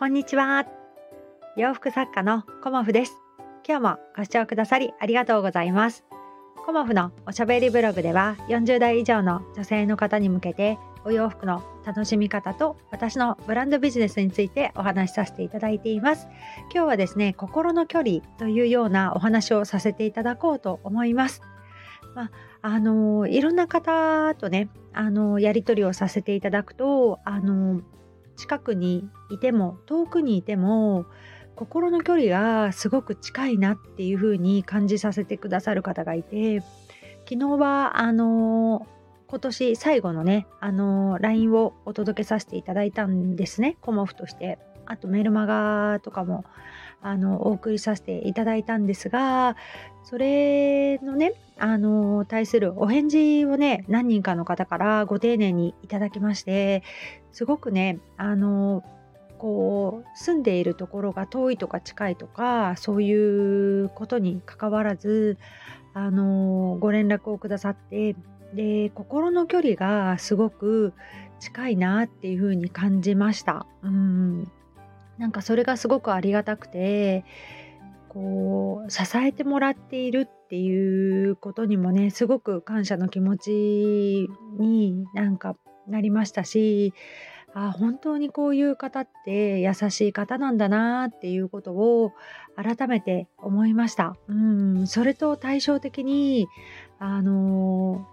こんにちは。洋服作家のコモフです。今日もご視聴くださりありがとうございます。コモフのおしゃべりブログでは40代以上の女性の方に向けてお洋服の楽しみ方と私のブランドビジネスについてお話しさせていただいています。今日はですね、心の距離というようなお話をさせていただこうと思います。まあ、あのいろんな方とね、あのやり取りをさせていただくと、あの近くにいても遠くにいても心の距離がすごく近いなっていう風に感じさせてくださる方がいて昨日はあの今年最後のねあの LINE をお届けさせていただいたんですねコモフとして。あとメルマガとかもあのお送りさせていただいたんですがそれのねあの対するお返事をね何人かの方からご丁寧にいただきましてすごくねあのこう住んでいるところが遠いとか近いとかそういうことにかかわらずあのご連絡をくださってで心の距離がすごく近いなっていうふうに感じました。うんなんかそれがすごくありがたくてこう支えてもらっているっていうことにもねすごく感謝の気持ちになんかなりましたしあ本当にこういう方って優しい方なんだなっていうことを改めて思いました。うんそれと対照的にあの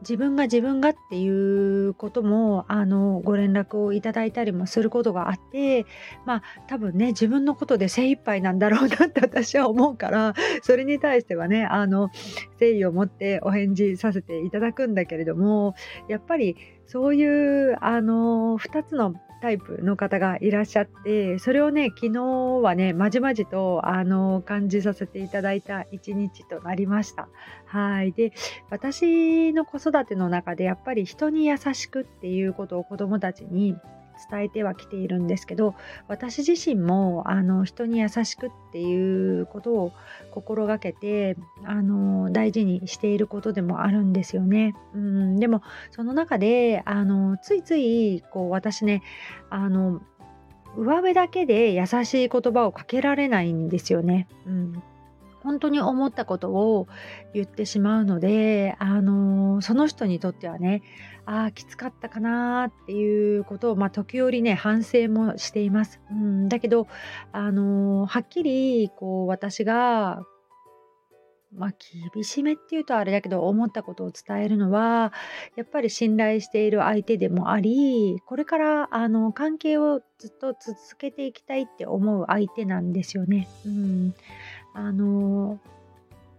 自分が自分がっていうこともあのご連絡をいただいたりもすることがあってまあ多分ね自分のことで精一杯なんだろうなって 私は思うからそれに対してはねあの誠意を持ってお返事させていただくんだけれどもやっぱりそういうあの2つのタイプの方がいらっしゃってそれをね昨日はねまじまじとあの感じさせていただいた一日となりました。はい。で私の子育ての中でやっぱり人に優しくっていうことを子どもたちに伝えてはきているんですけど私自身もあの人に優しくっていうことを心がけてあの大事にしていることでもあるんですよね。うんでもその中であのついついこう私ねあの上辺だけで優しい言葉をかけられないんですよね。うん本当に思ったことを言ってしまうので、あのその人にとってはねああきつかったかなっていうことを、まあ、時折ね反省もしています。うん、だけど、あのはっきりこう私がまあ、厳しめっていうとあれだけど思ったことを伝えるのはやっぱり信頼している相手でもありこれからあの関係をずっと続けていきたいって思う相手なんですよね。うん、あの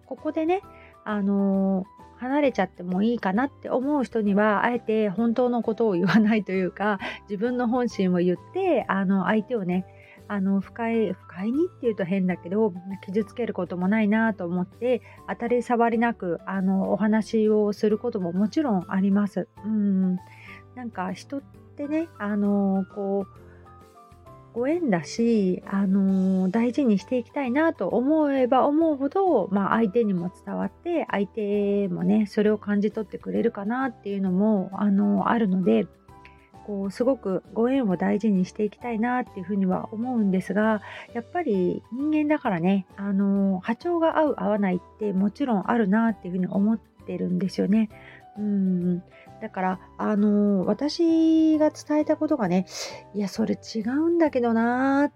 ここでねあの離れちゃってもいいかなって思う人にはあえて本当のことを言わないというか自分の本心を言ってあの相手をねあの不快不快にっていうと変だけど傷つけることもないなと思って当たり障りなくあのお話をすることももちろんあります。うんなんか人ってねあのこうご縁だし、あのー、大事にしていきたいなと思えば思うほど、まあ、相手にも伝わって相手もねそれを感じ取ってくれるかなっていうのも、あのー、あるのでこうすごくご縁を大事にしていきたいなっていうふうには思うんですがやっぱり人間だからね、あのー、波長が合う合わないってもちろんあるなっていうふうに思ってるんですよね。うんだから、あのー、私が伝えたことがね、いや、それ違うんだけどなーっ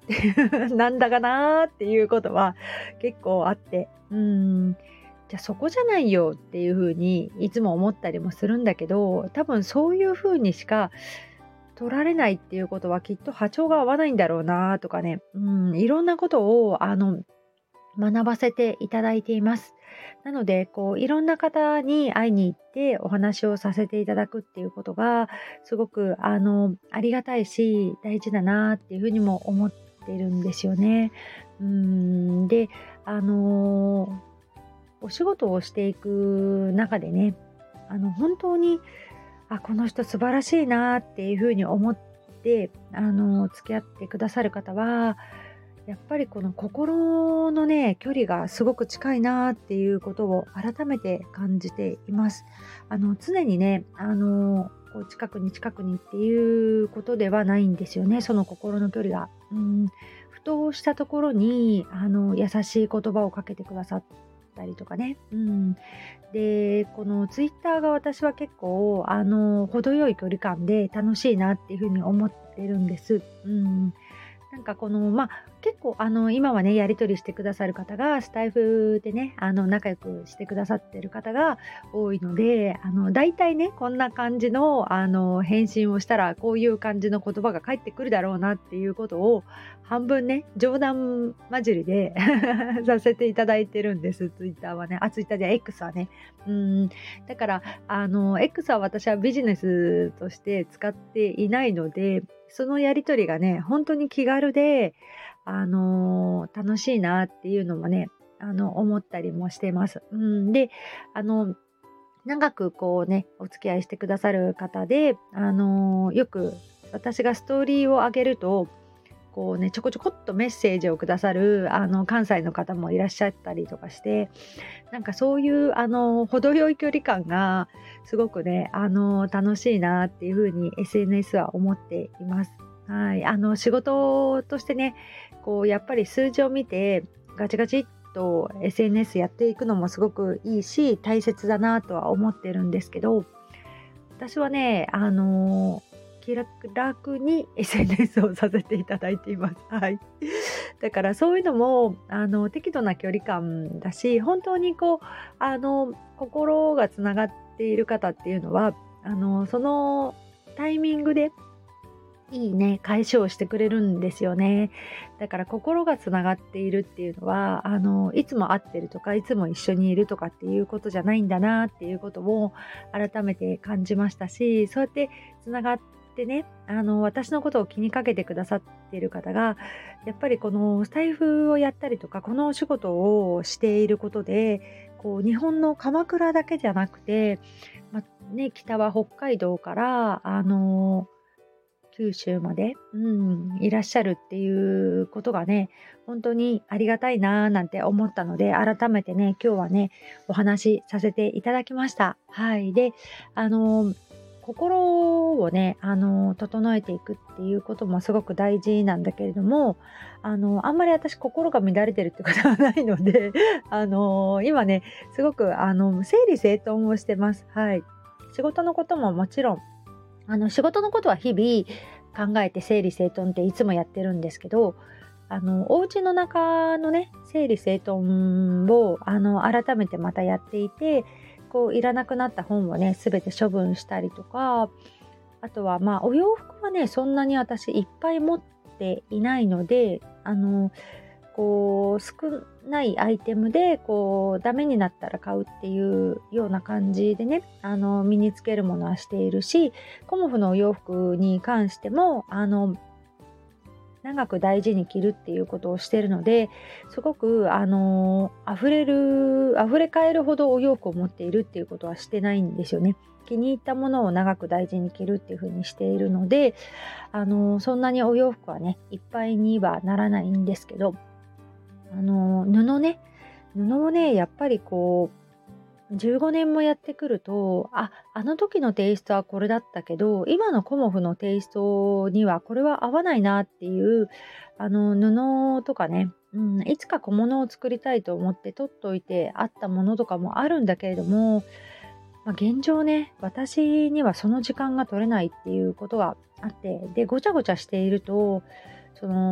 て なんだかなーっていうことは結構あって、うん、じゃあそこじゃないよっていうふうにいつも思ったりもするんだけど、多分そういうふうにしか取られないっていうことはきっと波長が合わないんだろうなとかね、うん、いろんなことを、あの、学ばせていただいています。なので、こう、いろんな方に会いに行ってお話をさせていただくっていうことが、すごく、あの、ありがたいし、大事だなっていうふうにも思ってるんですよね。うんで、あのお仕事をしていく中でね、あの、本当に、あ、この人素晴らしいなっていうふうに思って、あの付き合ってくださる方は、やっぱりこの心のね距離がすごく近いなっていうことを改めて感じています。あの常にねあの近くに近くにっていうことではないんですよねその心の距離が。うん、ふとしたところにあの優しい言葉をかけてくださったりとかね、うん、でこのツイッターが私は結構あの程よい距離感で楽しいなっていうふうに思ってるんです。うんなんかこのまあ結構あの今はねやり取りしてくださる方がスタイフでねあの仲良くしてくださってる方が多いのであの大体ねこんな感じのあの返信をしたらこういう感じの言葉が返ってくるだろうなっていうことを半分ね冗談交じりで させていただいてるんです。ツイッターはねあツイッターで X はね。うん。だからあの X は私はビジネスとして使っていないのでそのやり取りがね本当に気軽であのー、楽しいなっていうのもね、あの、思ったりもしてます。うん、で、あの、長くこうね、お付き合いしてくださる方で、あのー、よく私がストーリーを上げると、こうね、ちょこちょこっとメッセージをくださる、あの、関西の方もいらっしゃったりとかして、なんかそういう、あの、程よい距離感が、すごくね、あの、楽しいなっていうふうに SNS は思っています。はい。あの、仕事としてね、こうやっぱり数字を見てガチガチっと SNS やっていくのもすごくいいし大切だなとは思ってるんですけど私はねあの気楽に SNS をさせていただいています。はい。だからそういうのもあの適度な距離感だし本当にこうあの心がつながっている方っていうのはあのそのタイミングでいいね返しをしてくれるんですよねだから心がつながっているっていうのはあのいつも会ってるとかいつも一緒にいるとかっていうことじゃないんだなっていうことも改めて感じましたしそうやってつながってねあの私のことを気にかけてくださっている方がやっぱりこのスタイフをやったりとかこのお仕事をしていることでこう日本の鎌倉だけじゃなくて、まね、北は北海道からあの九州まで、うん、いらっしゃるっていうことがね、本当にありがたいななんて思ったので、改めてね、今日はね、お話しさせていただきました。はい。で、あの心をね、あの整えていくっていうこともすごく大事なんだけれども、あのあんまり私心が乱れてるってことはないので、あの今ね、すごくあの整理整頓をしてます。はい。仕事のことももちろんあの仕事のことは日々考えて整理整頓っていつもやってるんですけどあのお家の中のね整理整頓をあの改めてまたやっていてこういらなくなった本をね全て処分したりとかあとはまあお洋服はねそんなに私いっぱい持っていないのであのこう少ないアイテムでこうダメになったら買うっていうような感じでねあの身につけるものはしているしコモフのお洋服に関してもあの長く大事に着るっていうことをしてるのですごくあの溢れる溢れ返るほどお洋服を持っているっていうことはしてないんですよね。気に入ったものを長く大事に着るっていう風にしているのであのそんなにお洋服はねいっぱいにはならないんですけどあの布ね布をねやっぱりこう15年もやってくるとああの時のテイストはこれだったけど今のコモフのテイストにはこれは合わないなっていうあの布とかね、うん、いつか小物を作りたいと思って取っといてあったものとかもあるんだけれども、まあ、現状ね私にはその時間が取れないっていうことがあってでごちゃごちゃしていると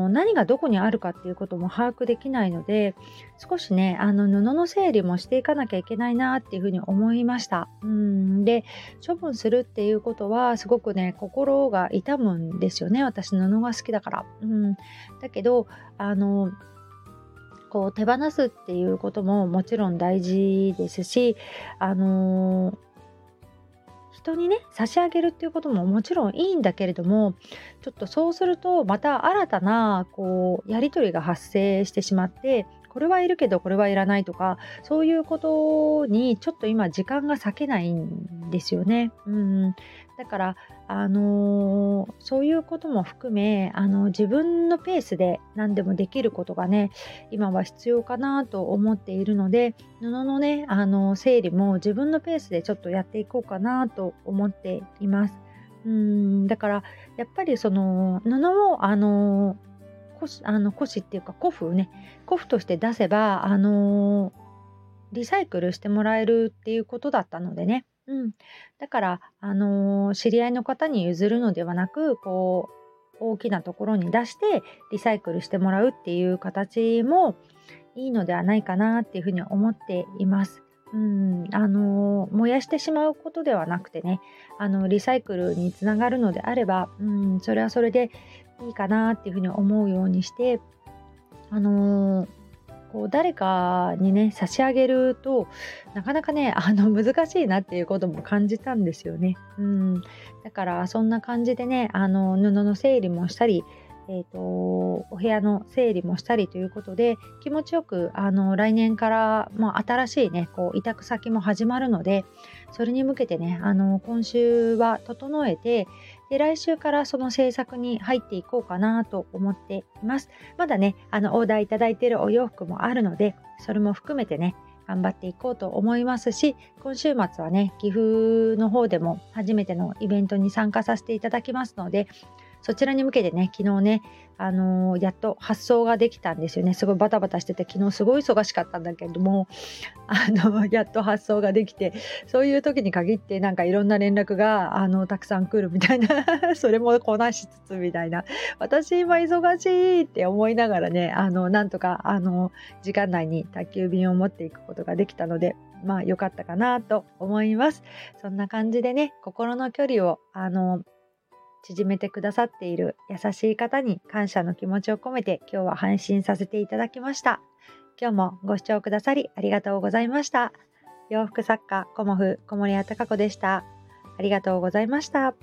何がどこにあるかっていうことも把握できないので少しねあの布の整理もしていかなきゃいけないなっていうふうに思いました。うん。で処分するっていうことはすごくね心が痛むんですよね。私布が好きだから。うん。だけどあのこう手放すっていうことももちろん大事ですしあのー人にね差し上げるっていうことももちろんいいんだけれどもちょっとそうするとまた新たなこうやり取りが発生してしまってこれはいるけどこれはいらないとかそういうことにちょっと今時間が割けないんですよね。うんだからあのー、そういうことも含めあの自分のペースで何でもできることがね今は必要かなと思っているので布のねあの整理も自分のペースでちょっとやっていこうかなと思っています。うんだからやっぱりその布をあの古あの古紙っていうか古布ね。古布として出せばあのリサイクルしてもらえるっていうことだったのでね、うん、だからあの知り合いの方に譲るのではなくこう大きなところに出してリサイクルしてもらうっていう形もいいのではないかなっていうふうに思っています。うん、あの燃やしてしまうことではなくてね。あのリサイクルにつながるのであれば、うん、それはそれでいいかなっていうふうに思うようにしてあのこう誰かにね差し上げるとなかなかね あの難しいなっていうことも感じたんですよね。うん、だからそんな感じでねあの布の整理もしたりえーと、お部屋の整理もしたりということで気持ちよくあの来年から、まあ、新しいねこう委託先も始まるのでそれに向けてねあの今週は整えてで来週からその制作に入っていこうかなと思っています。まだねあのオーダーいただいているお洋服もあるのでそれも含めてね頑張っていこうと思いますし今週末はね岐阜の方でも初めてのイベントに参加させていただきますのでそちらに向けてね、昨日ね、あのー、やっと発送ができたんですよね。すごいバタバタしてて、昨日すごい忙しかったんだけれども、あのやっと発送ができて、そういう時に限ってなんかいろんな連絡が、あの、たくさん来るみたいな それもこなしつつみたいな、私今忙しいって思いながらね、あの、なんとか、あの、時間内に宅急便を持っていくことができたので、まあ良かったかなと思います。そんな感じでね、心の距離を、あの、縮めてくださっている優しい方に感謝の気持ちを込めて今日は配信させていただきました。今日もご視聴くださりありがとうございました。洋服作家コモフ小森屋隆子でした。ありがとうございました。